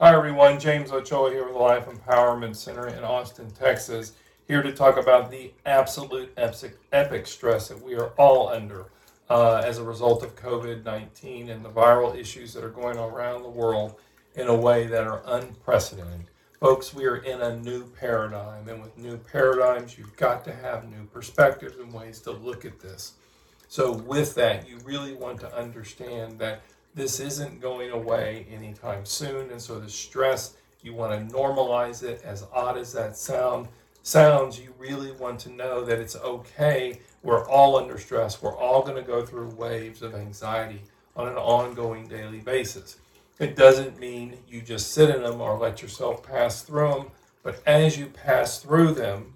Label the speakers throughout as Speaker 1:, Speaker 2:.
Speaker 1: Hi, everyone. James Ochoa here with the Life Empowerment Center in Austin, Texas. Here to talk about the absolute epic, epic stress that we are all under uh, as a result of COVID 19 and the viral issues that are going on around the world in a way that are unprecedented. Folks, we are in a new paradigm, and with new paradigms, you've got to have new perspectives and ways to look at this. So, with that, you really want to understand that this isn't going away anytime soon. And so, the stress, you want to normalize it, as odd as that sound sounds, you really want to know that it's okay. We're all under stress. We're all going to go through waves of anxiety on an ongoing daily basis. It doesn't mean you just sit in them or let yourself pass through them, but as you pass through them,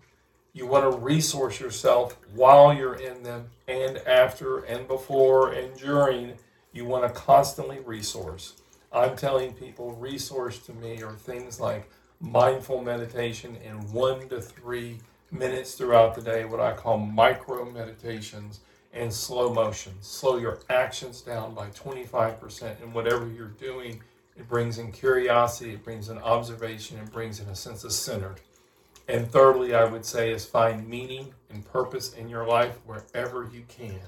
Speaker 1: you want to resource yourself while you're in them and after and before and during. You want to constantly resource. I'm telling people, resource to me are things like mindful meditation in one to three minutes throughout the day, what I call micro meditations and slow motion. Slow your actions down by 25% in whatever you're doing. It brings in curiosity, it brings in observation, it brings in a sense of centered. And thirdly, I would say is find meaning and purpose in your life wherever you can.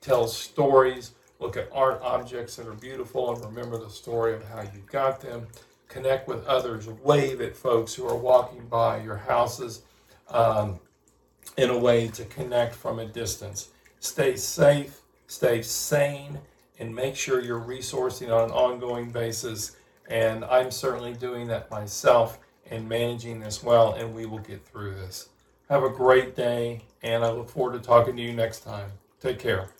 Speaker 1: Tell stories, look at art objects that are beautiful, and remember the story of how you got them. Connect with others, wave at folks who are walking by your houses um, in a way to connect from a distance. Stay safe, stay sane, and make sure you're resourcing on an ongoing basis. And I'm certainly doing that myself and managing this well, and we will get through this. Have a great day, and I look forward to talking to you next time. Take care.